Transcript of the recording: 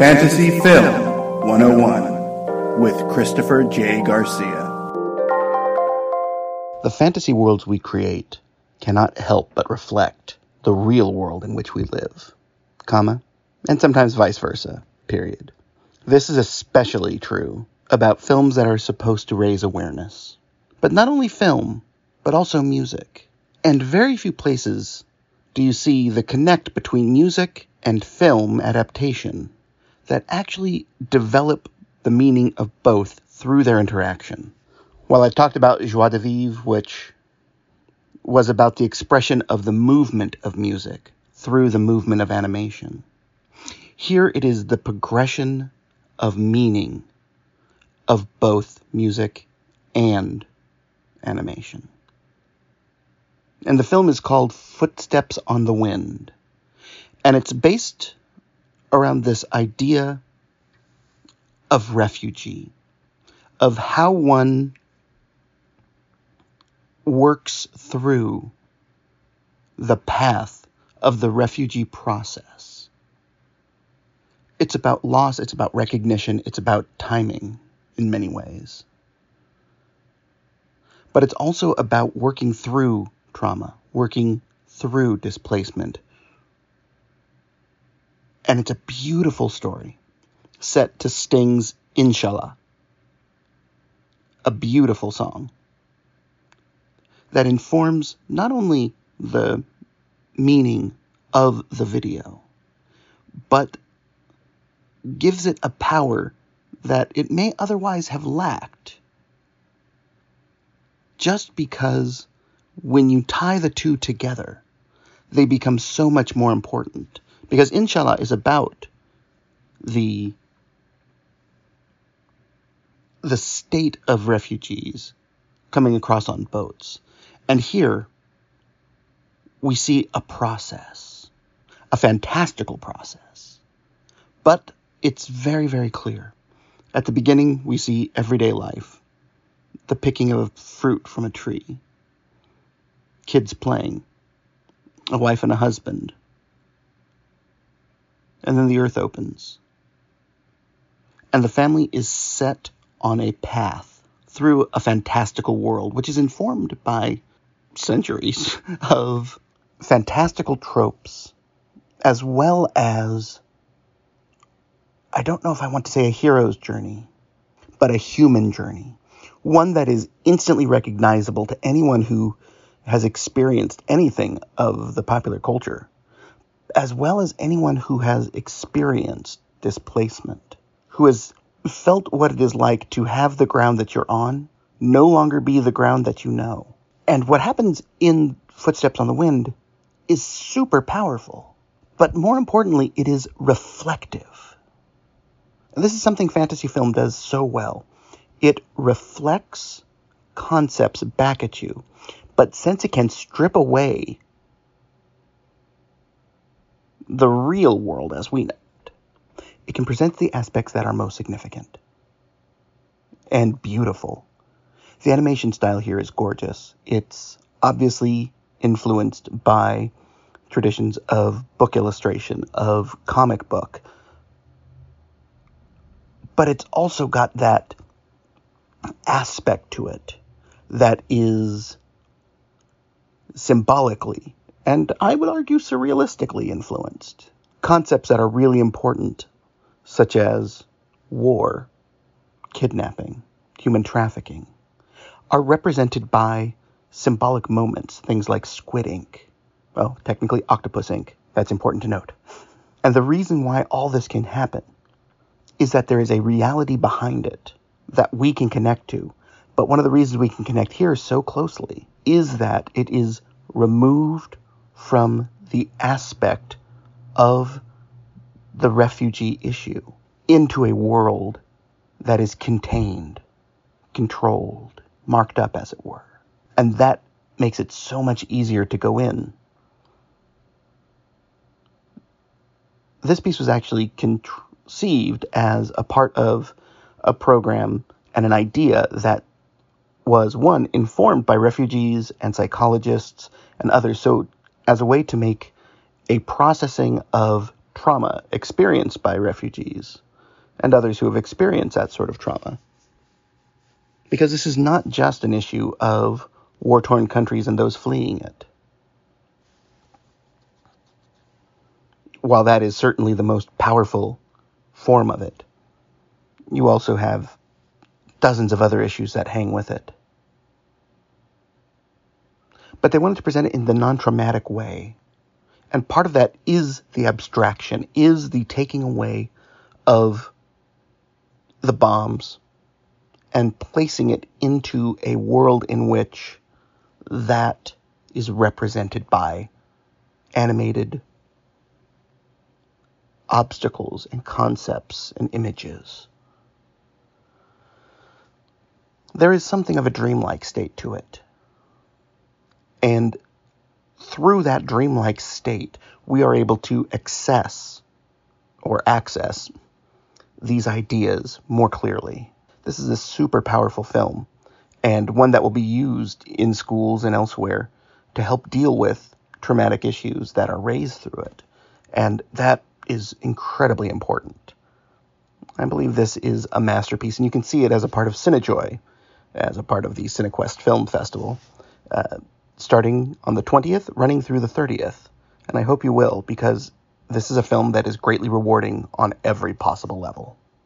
Fantasy Film 101 with Christopher J. Garcia. The fantasy worlds we create cannot help but reflect the real world in which we live, comma, and sometimes vice versa, period. This is especially true about films that are supposed to raise awareness. But not only film, but also music. And very few places do you see the connect between music and film adaptation that actually develop the meaning of both through their interaction. While I've talked about Joie de Vivre, which was about the expression of the movement of music through the movement of animation, here it is the progression of meaning of both music and animation. And the film is called Footsteps on the Wind. And it's based around this idea of refugee, of how one works through the path of the refugee process. It's about loss, it's about recognition, it's about timing in many ways. But it's also about working through trauma, working through displacement. And it's a beautiful story set to Sting's Inshallah, a beautiful song that informs not only the meaning of the video, but gives it a power that it may otherwise have lacked. Just because when you tie the two together, they become so much more important. Because Inshallah is about the the state of refugees coming across on boats. And here we see a process, a fantastical process. But it's very, very clear. At the beginning, we see everyday life, the picking of fruit from a tree, kids playing, a wife and a husband. And then the earth opens. And the family is set on a path through a fantastical world, which is informed by centuries of fantastical tropes, as well as, I don't know if I want to say a hero's journey, but a human journey. One that is instantly recognizable to anyone who has experienced anything of the popular culture, as well as anyone who has experienced displacement, who has felt what it is like to have the ground that you're on no longer be the ground that you know. And what happens in Footsteps on the Wind is super powerful, but more importantly, it is reflective. And this is something fantasy film does so well. It reflects concepts back at you but since it can strip away the real world as we know it, it can present the aspects that are most significant and beautiful. The animation style here is gorgeous. It's obviously influenced by traditions of book illustration, of comic book. But it's also got that aspect to it that is symbolically, and I would argue surrealistically influenced. Concepts that are really important, such as war, kidnapping, human trafficking, are represented by symbolic moments, things like squid ink. Well, technically octopus ink. That's important to note. And the reason why all this can happen is that there is a reality behind it that we can connect to. But one of the reasons we can connect here so closely is that it is removed from the aspect of the refugee issue into a world that is contained, controlled, marked up, as it were. And that makes it so much easier to go in. This piece was actually conceived as a part of a program and an idea that was one informed by refugees and psychologists and others. So, as a way to make a processing of trauma experienced by refugees and others who have experienced that sort of trauma. Because this is not just an issue of war torn countries and those fleeing it. While that is certainly the most powerful form of it, you also have dozens of other issues that hang with it. But they wanted to present it in the non traumatic way. And part of that is the abstraction, is the taking away of the bombs and placing it into a world in which that is represented by animated obstacles and concepts and images. There is something of a dreamlike state to it. And through that dreamlike state, we are able to access or access these ideas more clearly. This is a super powerful film and one that will be used in schools and elsewhere to help deal with traumatic issues that are raised through it. And that is incredibly important. I believe this is a masterpiece, and you can see it as a part of Cinejoy, as a part of the Cinequest Film Festival, uh, starting on the 20th, running through the 30th. And I hope you will, because this is a film that is greatly rewarding on every possible level.